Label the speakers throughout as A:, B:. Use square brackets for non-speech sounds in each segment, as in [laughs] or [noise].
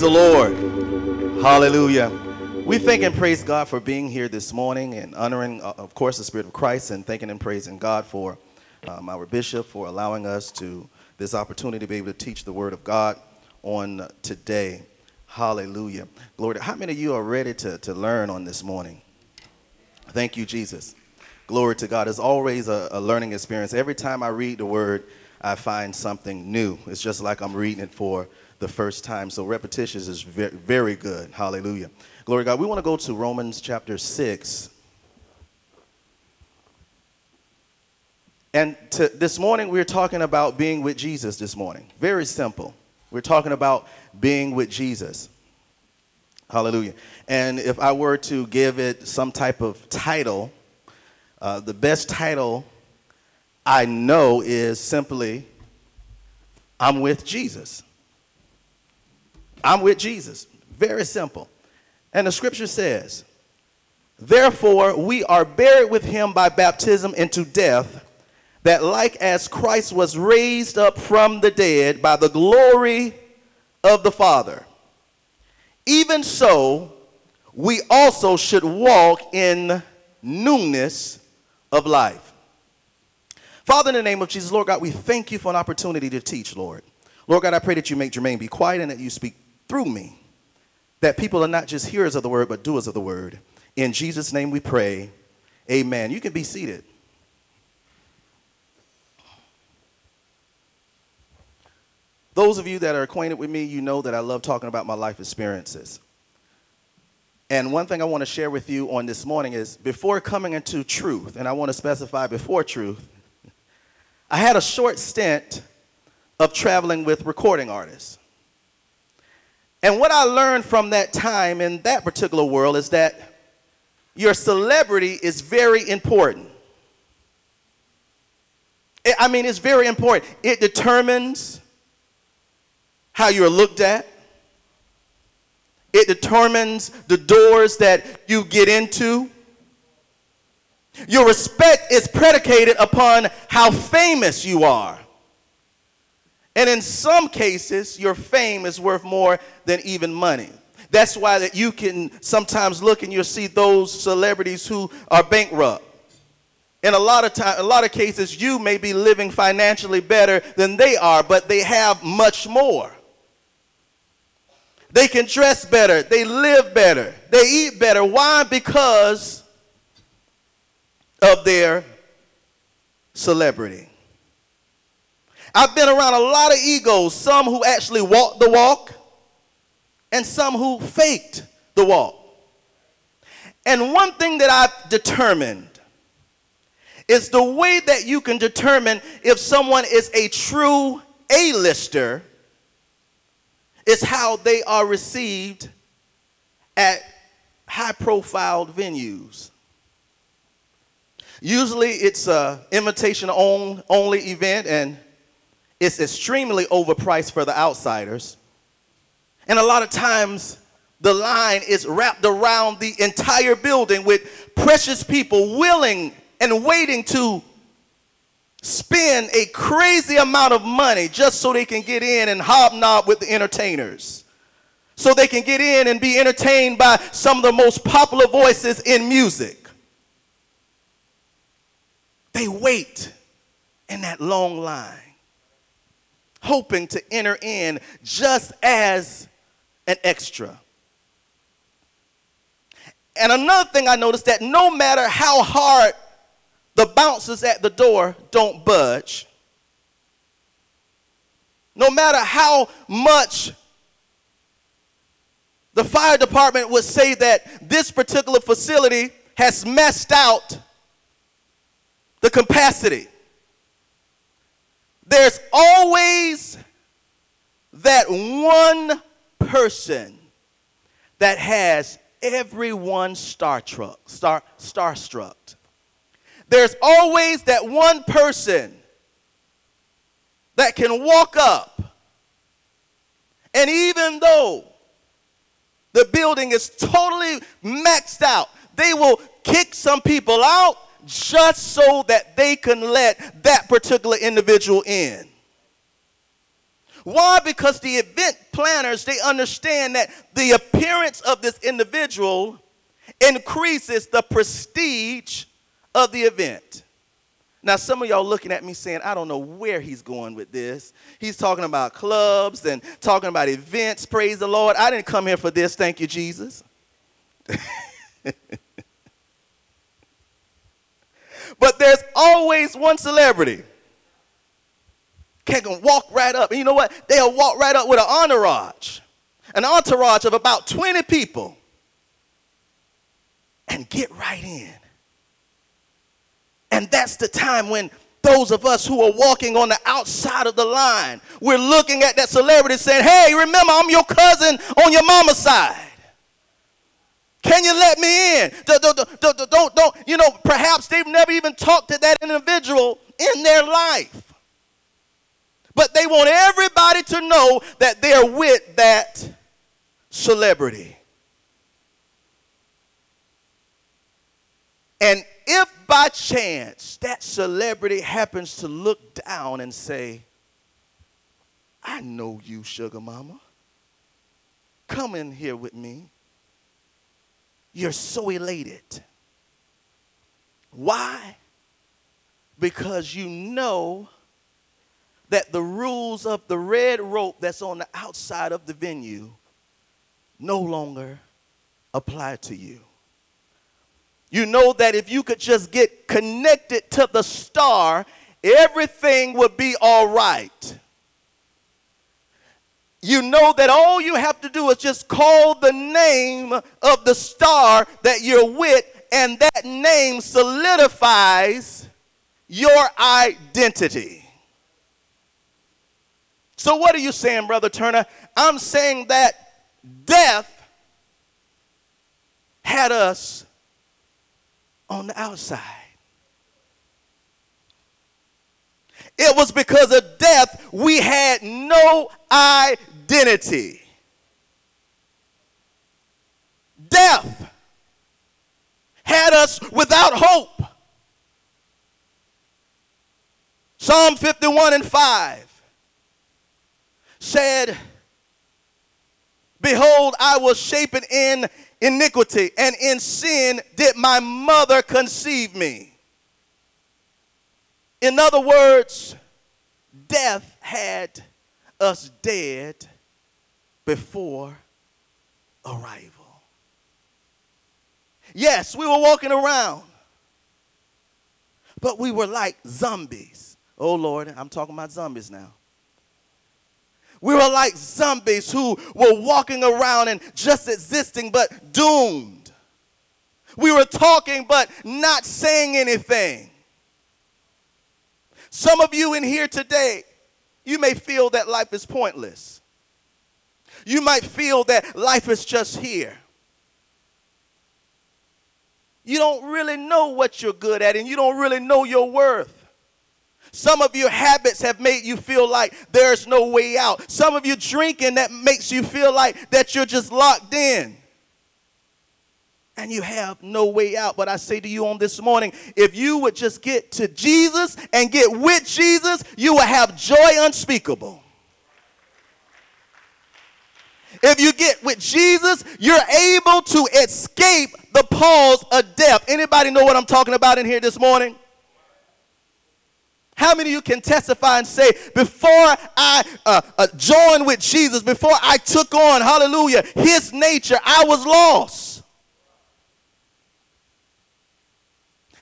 A: Praise the Lord. Hallelujah. We thank and praise God for being here this morning and honoring, uh, of course, the Spirit of Christ and thanking and praising God for um, our bishop for allowing us to this opportunity to be able to teach the Word of God on today. Hallelujah. Glory. How many of you are ready to, to learn on this morning? Thank you, Jesus. Glory to God. It's always a, a learning experience. Every time I read the Word, I find something new. It's just like I'm reading it for the first time. So repetition is very, very good. Hallelujah. Glory God. We want to go to Romans chapter 6. And to, this morning, we're talking about being with Jesus this morning. Very simple. We're talking about being with Jesus. Hallelujah. And if I were to give it some type of title, uh, the best title I know is simply I'm with Jesus. I'm with Jesus. Very simple. And the scripture says, Therefore, we are buried with him by baptism into death that like as Christ was raised up from the dead by the glory of the Father, even so we also should walk in newness of life. Father, in the name of Jesus, Lord God, we thank you for an opportunity to teach, Lord. Lord God, I pray that you make Jermaine be quiet and that you speak through me, that people are not just hearers of the word, but doers of the word. In Jesus' name we pray. Amen. You can be seated. Those of you that are acquainted with me, you know that I love talking about my life experiences. And one thing I want to share with you on this morning is before coming into truth, and I want to specify before truth, I had a short stint of traveling with recording artists. And what I learned from that time in that particular world is that your celebrity is very important. I mean, it's very important. It determines how you're looked at. It determines the doors that you get into. Your respect is predicated upon how famous you are. And in some cases, your fame is worth more than even money. That's why that you can sometimes look and you'll see those celebrities who are bankrupt. In a lot of time, a lot of cases, you may be living financially better than they are, but they have much more. They can dress better. They live better. They eat better. Why? Because of their celebrity. I've been around a lot of egos, some who actually walked the walk, and some who faked the walk. And one thing that I've determined is the way that you can determine if someone is a true A-lister is how they are received at high profile venues. Usually it's a invitation only event and it's extremely overpriced for the outsiders. And a lot of times the line is wrapped around the entire building with precious people willing and waiting to spend a crazy amount of money just so they can get in and hobnob with the entertainers. So they can get in and be entertained by some of the most popular voices in music. They wait in that long line, hoping to enter in just as an extra. And another thing I noticed that no matter how hard the bouncers at the door don't budge. No matter how much the fire department would say that this particular facility has messed out the capacity. There's always that one person that has everyone star truck, star, starstruck. There's always that one person that can walk up, and even though the building is totally maxed out, they will kick some people out, just so that they can let that particular individual in. Why? Because the event planners, they understand that the appearance of this individual increases the prestige of the event. Now, some of y'all looking at me saying, I don't know where he's going with this. He's talking about clubs and talking about events. Praise the Lord. I didn't come here for this. Thank you, Jesus. [laughs] but there's always one celebrity can walk right up. And you know what? They'll walk right up with an entourage, an entourage of about 20 people, and get right in. And that's the time when those of us who are walking on the outside of the line, we're looking at that celebrity saying, Hey, remember, I'm your cousin on your mama's side. Can you let me in? Don't, don't, don't, don't, you know, perhaps they've never even talked to that individual in their life. But they want everybody to know that they're with that celebrity. And if by chance that celebrity happens to look down and say, I know you, sugar mama. Come in here with me. You're so elated. Why? Because you know that the rules of the red rope that's on the outside of the venue no longer apply to you. You know that if you could just get connected to the star, everything would be all right. You know that all you have to do is just call the name of the star that you're with, and that name solidifies your identity. So, what are you saying, Brother Turner? I'm saying that death had us on the outside. It was because of death we had no identity. Death had us without hope. Psalm 51 and 5 said, Behold, I was shapen in iniquity, and in sin did my mother conceive me. In other words, death had us dead before arrival. Yes, we were walking around, but we were like zombies. Oh Lord, I'm talking about zombies now. We were like zombies who were walking around and just existing but doomed. We were talking but not saying anything. Some of you in here today, you may feel that life is pointless. You might feel that life is just here. You don't really know what you're good at and you don't really know your worth. Some of your habits have made you feel like there's no way out. Some of you drinking that makes you feel like that you're just locked in. And you have no way out. But I say to you on this morning, if you would just get to Jesus and get with Jesus, you will have joy unspeakable. If you get with Jesus, you're able to escape the pause of death. Anybody know what I'm talking about in here this morning? How many of you can testify and say, before I uh, uh, joined with Jesus, before I took on, hallelujah, his nature, I was lost?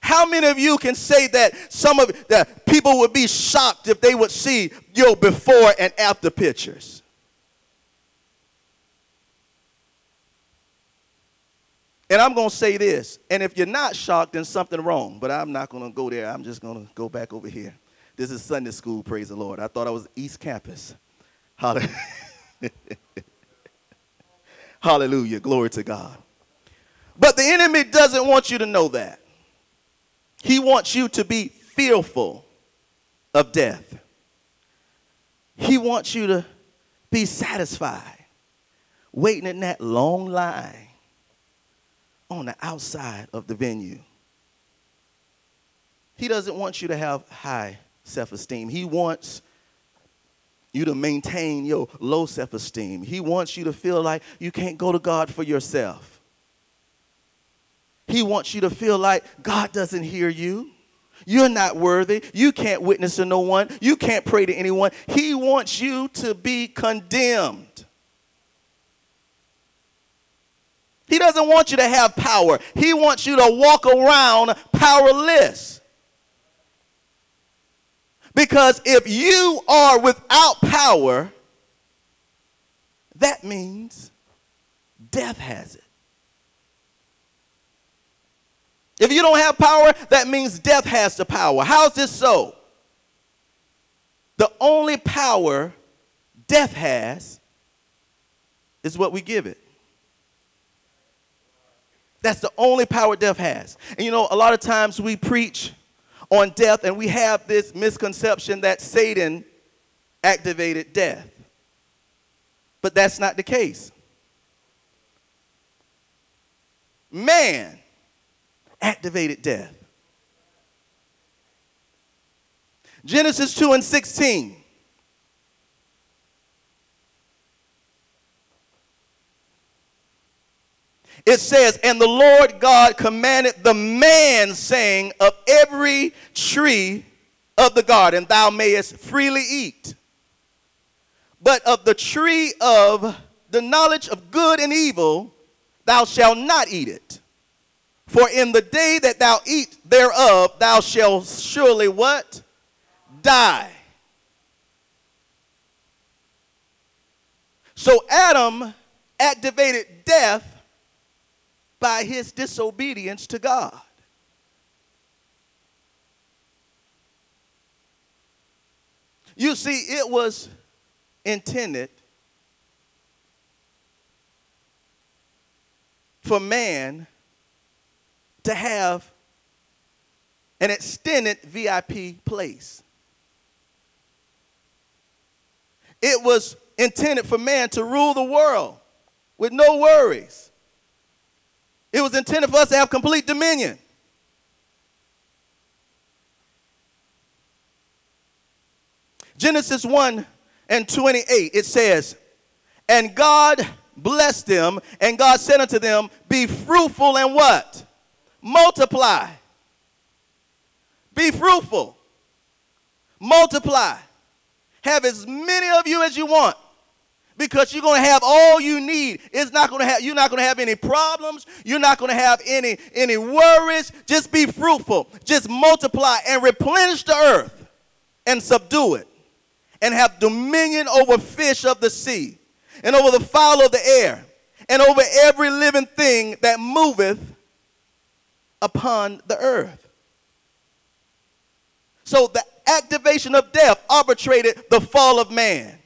A: How many of you can say that some of the people would be shocked if they would see your before and after pictures? And I'm going to say this, and if you're not shocked, then something wrong, but I'm not going to go there. I'm just going to go back over here. This is Sunday school, praise the Lord. I thought I was East Campus. Hallelujah. [laughs] Hallelujah. Glory to God. But the enemy doesn't want you to know that. He wants you to be fearful of death. He wants you to be satisfied, waiting in that long line on the outside of the venue. He doesn't want you to have high self esteem. He wants you to maintain your low self esteem. He wants you to feel like you can't go to God for yourself. He wants you to feel like God doesn't hear you. You're not worthy. You can't witness to no one. You can't pray to anyone. He wants you to be condemned. He doesn't want you to have power. He wants you to walk around powerless. Because if you are without power, that means death has it. If you don't have power, that means death has the power. How's this so? The only power death has is what we give it. That's the only power death has. And you know, a lot of times we preach on death and we have this misconception that Satan activated death. But that's not the case. Man activated death. Genesis 2 and 16. It says, And the Lord God commanded the man, saying, Of every tree of the garden thou mayest freely eat, but of the tree of the knowledge of good and evil thou shalt not eat it. For in the day that thou eat thereof, thou shalt surely what? Die. So Adam activated death by his disobedience to God. You see, it was intended for man to have an extended VIP place. It was intended for man to rule the world with no worries. It was intended for us to have complete dominion. Genesis 1 and 28, it says, And God blessed them, and God said unto them, Be fruitful and what? Multiply. Be fruitful. Multiply. Have as many of you as you want because you're going to have all you need. It's not going to have you're not going to have any problems. You're not going to have any any worries. Just be fruitful. Just multiply and replenish the earth and subdue it and have dominion over fish of the sea and over the fowl of the air and over every living thing that moveth upon the earth. So the activation of death arbitrated the fall of man.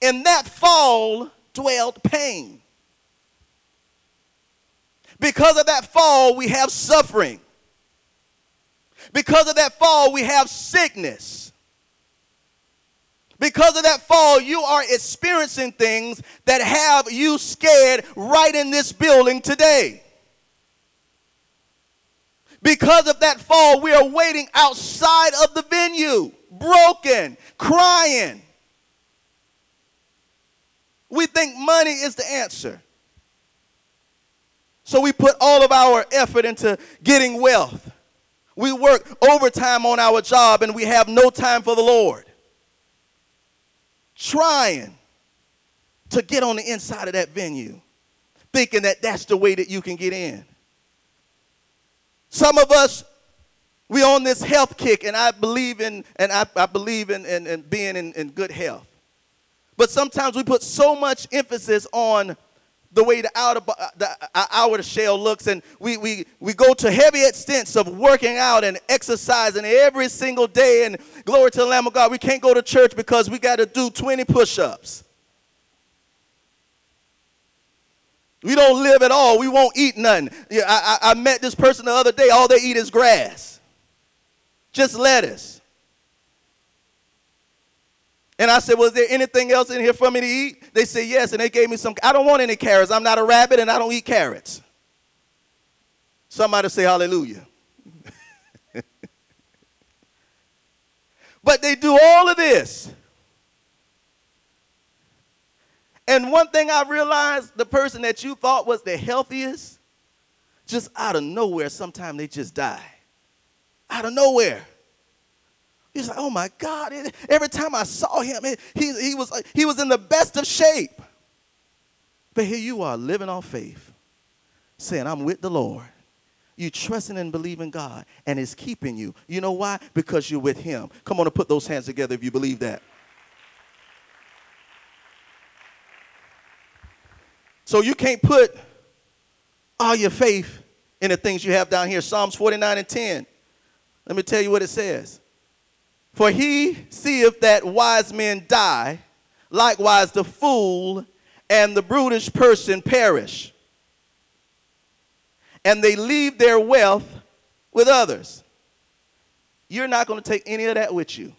A: In that fall dwelt pain. Because of that fall, we have suffering. Because of that fall, we have sickness. Because of that fall, you are experiencing things that have you scared right in this building today. Because of that fall, we are waiting outside of the venue, broken, crying. We think money is the answer. So we put all of our effort into getting wealth. We work overtime on our job and we have no time for the Lord. Trying to get on the inside of that venue, thinking that that's the way that you can get in. Some of us, we on this health kick, and I believe in, and I, I believe in, in, in being in, in good health. But sometimes we put so much emphasis on the way the outer, uh, the uh, outer shell looks, and we, we, we go to heavy extents of working out and exercising every single day. And glory to the Lamb of God, we can't go to church because we got to do 20 push ups. We don't live at all. We won't eat nothing. Yeah, I, I, I met this person the other day. All they eat is grass, just lettuce. And I said, Was there anything else in here for me to eat? They said, Yes. And they gave me some. I don't want any carrots. I'm not a rabbit and I don't eat carrots. Somebody say hallelujah. [laughs] But they do all of this. And one thing I realized the person that you thought was the healthiest, just out of nowhere, sometimes they just die. Out of nowhere. He's like, oh my God. Every time I saw him, he, he, was, uh, he was in the best of shape. But here you are living on faith, saying, I'm with the Lord. You're trusting and believing God, and it's keeping you. You know why? Because you're with Him. Come on and put those hands together if you believe that. So you can't put all your faith in the things you have down here. Psalms 49 and 10. Let me tell you what it says. For he seeth that wise men die, likewise the fool and the brutish person perish. And they leave their wealth with others. You're not going to take any of that with you.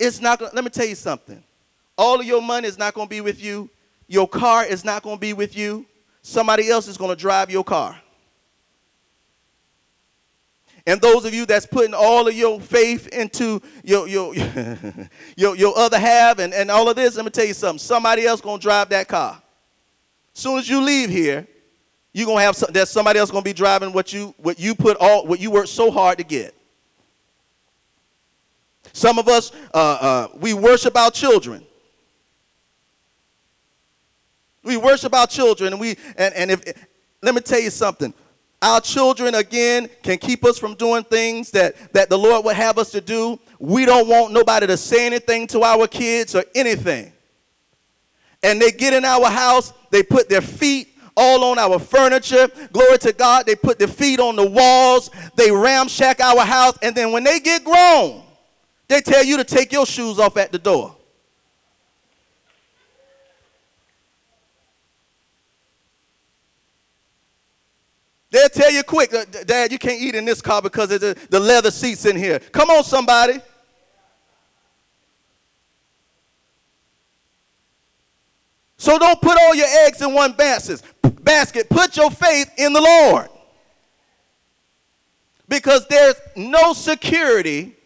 A: It's not gonna, let me tell you something. All of your money is not going to be with you. Your car is not going to be with you. Somebody else is going to drive your car. And those of you that's putting all of your faith into your, your, [laughs] your, your other half and, and all of this, let me tell you something. Somebody else going to drive that car. As soon as you leave here, you're going to have some, there's somebody else going to be driving what you, what you put all, what you worked so hard to get. Some of us, uh, uh, we worship our children. We worship our children, and we and, and if let me tell you something. Our children, again, can keep us from doing things that, that the Lord would have us to do. We don't want nobody to say anything to our kids or anything. And they get in our house, they put their feet all on our furniture. Glory to God. They put their feet on the walls. They ramshack our house. And then when they get grown, they tell you to take your shoes off at the door. They'll tell you quick, uh, Dad, you can't eat in this car because the, the leather seats in here. Come on, somebody. So don't put all your eggs in one. Basket. Put your faith in the Lord. Because there's no security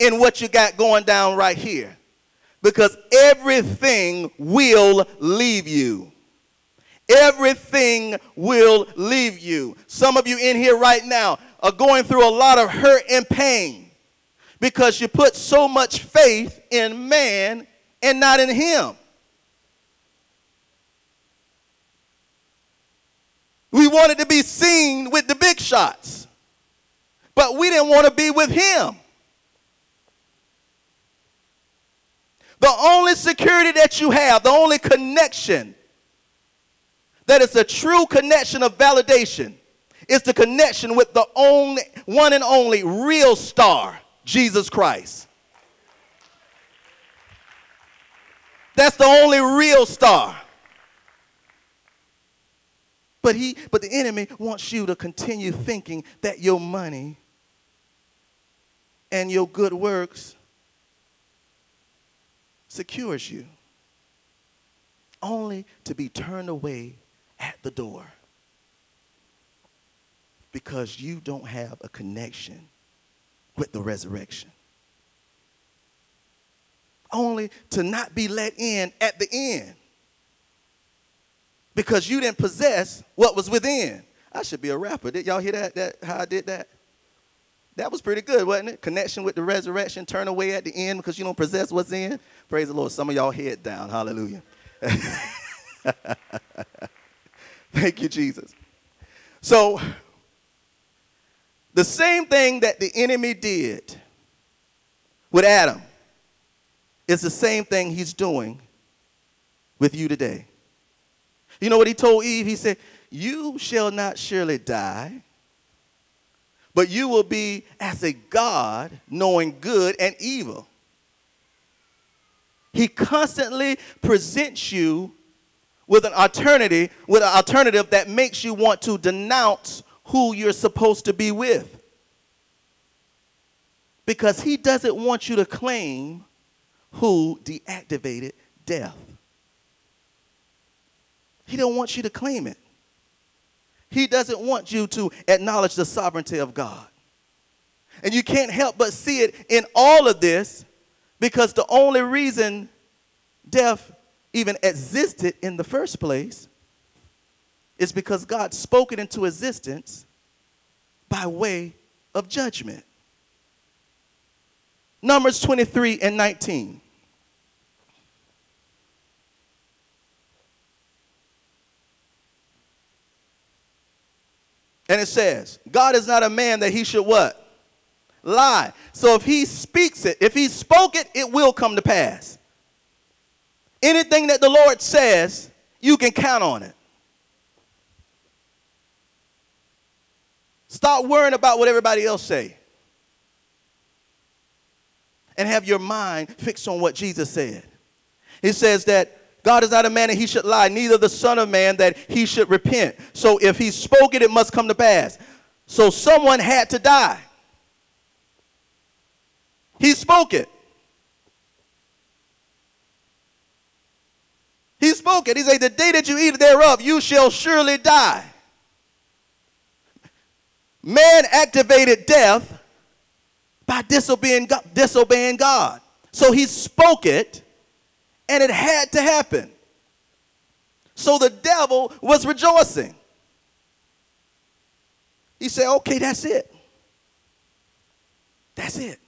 A: in what you got going down right here. Because everything will leave you everything will leave you. Some of you in here right now are going through a lot of hurt and pain because you put so much faith in man and not in him. We wanted to be seen with the big shots, but we didn't want to be with him. The only security that you have, the only connection that is a true connection of validation is the connection with the only one and only real star, Jesus Christ. That's the only real star. But he but the enemy wants you to continue thinking that your money and your good works secures you only to be turned away at the door because you don't have a connection with the resurrection. Only to not be let in at the end because you didn't possess what was within. I should be a rapper. Did y'all hear that? That how I did that? That was pretty good, wasn't it? Connection with the resurrection, turn away at the end because you don't possess what's in. Praise the Lord. Some of y'all head down. Hallelujah. [laughs] [laughs] Thank you, Jesus. So, the same thing that the enemy did with Adam is the same thing he's doing with you today. You know what he told Eve? He said, You shall not surely die, but you will be as a God, knowing good and evil. He constantly presents you with an alternative, with an alternative that makes you want to denounce who you're supposed to be with. Because he doesn't want you to claim who deactivated death. He don't want you to claim it. He doesn't want you to acknowledge the sovereignty of God. And you can't help but see it in all of this because the only reason death even existed in the first place is because God spoke it into existence by way of judgment. Numbers 23 and 19. And it says, God is not a man that he should what? Lie. So if he speaks it, if he spoke it, it will come to pass. Anything that the Lord says, you can count on it. Stop worrying about what everybody else say. And have your mind fixed on what Jesus said. He says that God is not a man that he should lie, neither the Son of Man that he should repent. So if he spoke it, it must come to pass. So someone had to die. He spoke it. He spoke it. He said, The day that you eat thereof, you shall surely die. Man activated death by disobeying God, disobeying God. So he spoke it, and it had to happen. So the devil was rejoicing. He said, Okay, that's it. That's it.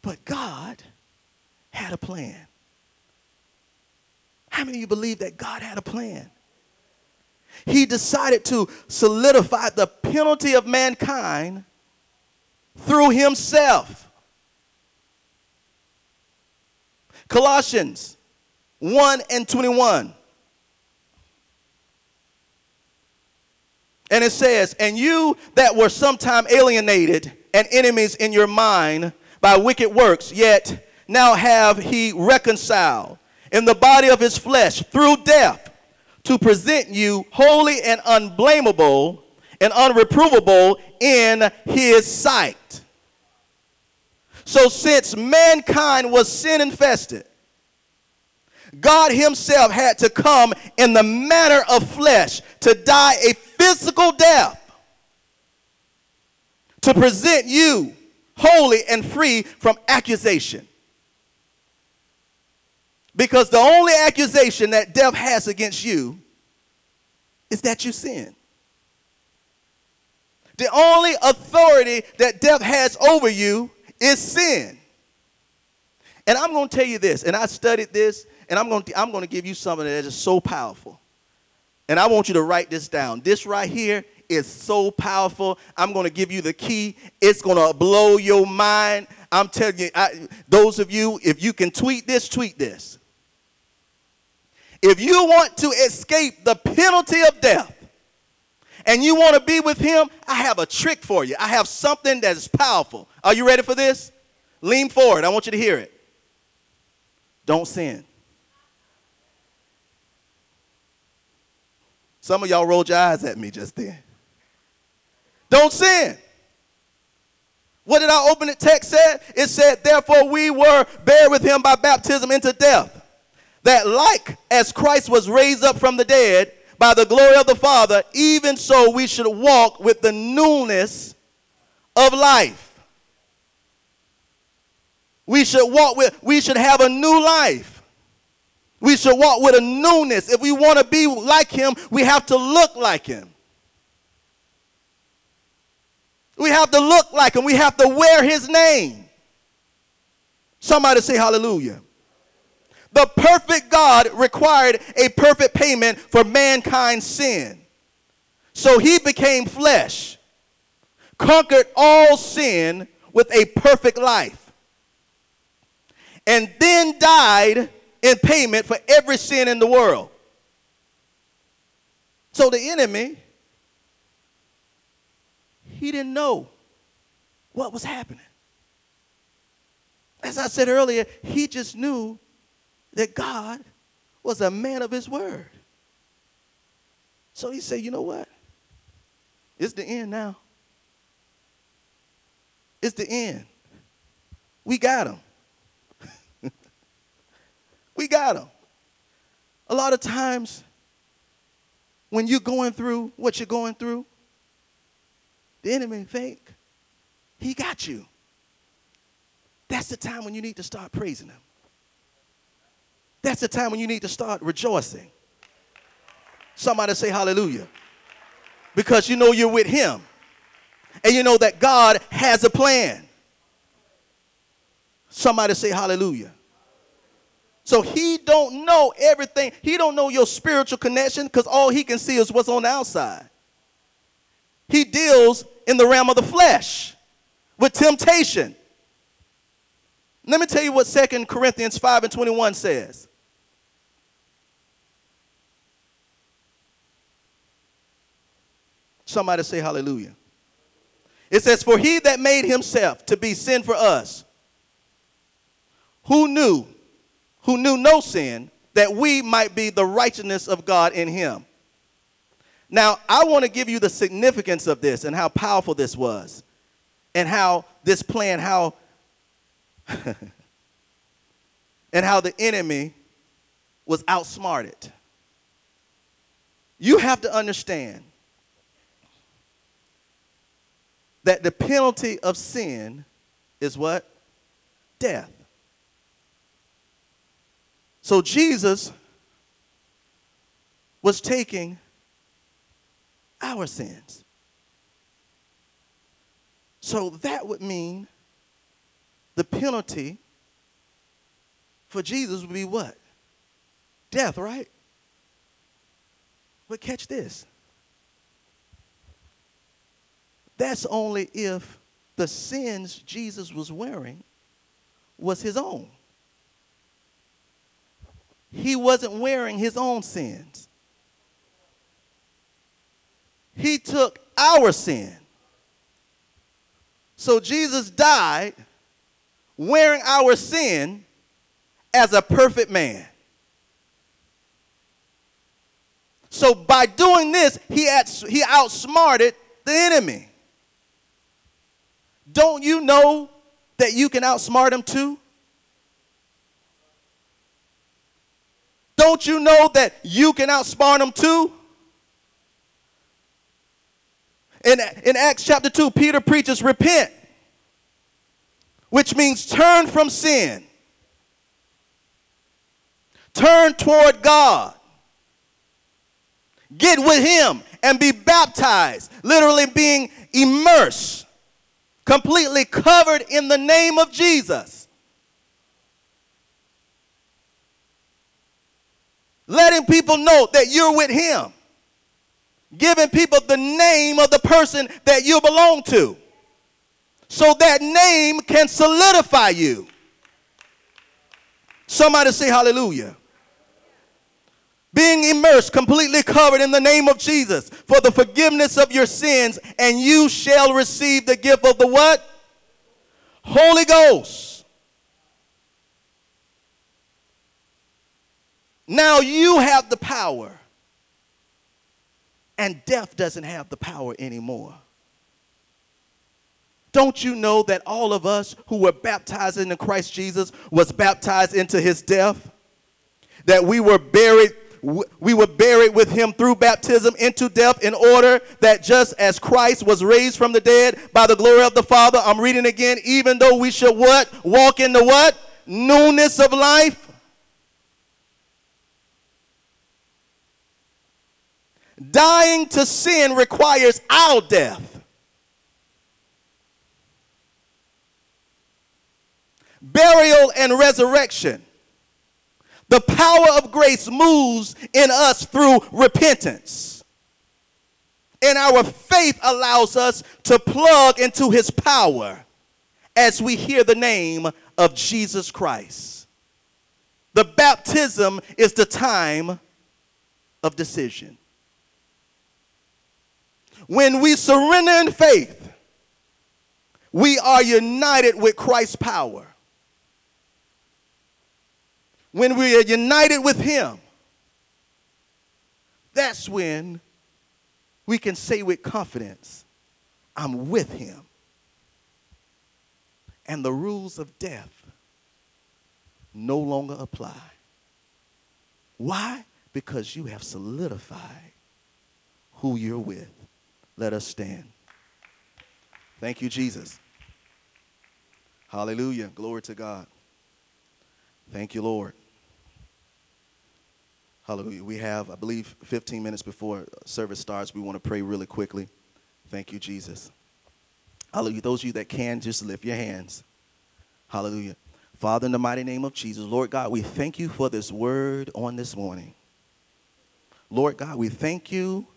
A: But God had a plan. How many of you believe that God had a plan? He decided to solidify the penalty of mankind through himself. Colossians 1 and 21. And it says, And you that were sometime alienated and enemies in your mind by wicked works, yet now have he reconciled in the body of his flesh through death to present you holy and unblameable and unreprovable in his sight. So, since mankind was sin infested, God Himself had to come in the manner of flesh to die a physical death to present you holy and free from accusation. Because the only accusation that death has against you is that you sin. The only authority that death has over you is sin. And I'm going to tell you this, and I studied this, and I'm going to, I'm going to give you something that is so powerful. And I want you to write this down. This right here is so powerful. I'm going to give you the key. It's going to blow your mind. I'm telling you, I, those of you, if you can tweet this, tweet this. If you want to escape the penalty of death and you want to be with him, I have a trick for you. I have something that is powerful. Are you ready for this? Lean forward. I want you to hear it. Don't sin. Some of y'all rolled your eyes at me just then. Don't sin. What did our opening text say? It said, Therefore we were buried with him by baptism into death that like as Christ was raised up from the dead by the glory of the Father, even so we should walk with the newness of life. We should walk with, we should have a new life. We should walk with a newness. If we want to be like him, we have to look like him. We have to look like him. We have to wear his name. Somebody say hallelujah. The perfect God required a perfect payment for mankind's sin. So he became flesh, conquered all sin with a perfect life, and then died in payment for every sin in the world. So the enemy, he didn't know what was happening. As I said earlier, he just knew that God was a man of his word. So he said, you know what? It's the end now. It's the end. We got him. [laughs] we got him. A lot of times, when you're going through what you're going through, the enemy think He got you. That's the time when you need to start praising Him. The time when you need to start rejoicing. Somebody say hallelujah. Because you know you're with Him. And you know that God has a plan. Somebody say hallelujah. So he don't know everything. He don't know your spiritual connection because all he can see is what's on the outside. He deals in the realm of the flesh with temptation. Let me tell you what Second Corinthians 5 and 21 says. Somebody say hallelujah. It says, For he that made himself to be sin for us, who knew, who knew no sin, that we might be the righteousness of God in him. Now, I want to give you the significance of this and how powerful this was, and how this plan, how [laughs] and how the enemy was outsmarted. You have to understand that the penalty of sin is what? Death. So Jesus was taking our sins. So that would mean the penalty for Jesus would be what? Death, right? But catch this. That's only if the sins Jesus was wearing was his own. He wasn't wearing his own sins. He took our sin. So Jesus died wearing our sin as a perfect man. So by doing this, he, he outsmarted the enemy. Don't you know that you can outsmart him too? Don't you know that you can outsmart him too? In, in Acts chapter 2, Peter preaches, Repent, which means turn from sin, turn toward God, get with Him, and be baptized, literally being immersed completely covered in the name of Jesus. Letting people know that you're with Him. Giving people the name of the person that you belong to. So that name can solidify you. Somebody say hallelujah being immersed, completely covered in the name of Jesus for the forgiveness of your sins, and you shall receive the gift of the what? Holy Ghost. Now you have the power, and death doesn't have the power anymore. Don't you know that all of us who were baptized into Christ Jesus was baptized into his death? That we were buried we were buried with him through baptism into death in order that just as Christ was raised from the dead by the glory of the Father, I'm reading again, even though we should what? Walk in the what? Newness of life. Dying to sin requires our death. Burial and resurrection the power of grace moves in us through repentance. And our faith allows us to plug into his power as we hear the name of Jesus Christ. The baptism is the time of decision. When we surrender in faith, we are united with Christ's power when we are united with Him, that's when we can say with confidence, I'm with Him. And the rules of death no longer apply. Why? Because you have solidified who you're with. Let us stand. Thank you, Jesus. Hallelujah. Glory to God. Thank you, Lord. Hallelujah. We have, I believe, 15 minutes before service starts. We want to pray really quickly. Thank you, Jesus. Hallelujah. Those of you that can, just lift your hands. Hallelujah. Father, in the mighty name of Jesus, Lord God, we thank you for this word on this morning. Lord God, we thank you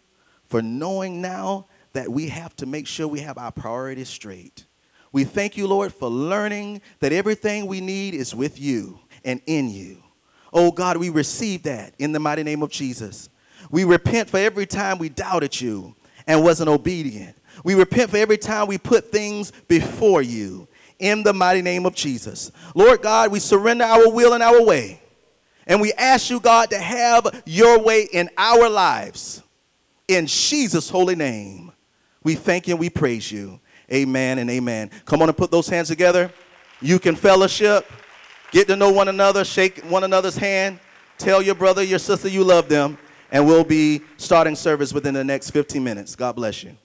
A: for knowing now that we have to make sure we have our priorities straight. We thank you, Lord, for learning that everything we need is with you and in you. Oh God, we receive that in the mighty name of Jesus. We repent for every time we doubted you and wasn't obedient. We repent for every time we put things before you in the mighty name of Jesus. Lord God, we surrender our will and our way. And we ask you, God, to have your way in our lives. In Jesus' holy name, we thank you and we praise you. Amen and amen. Come on and put those hands together. You can fellowship, get to know one another, shake one another's hand, tell your brother, your sister you love them, and we'll be starting service within the next 15 minutes. God bless you.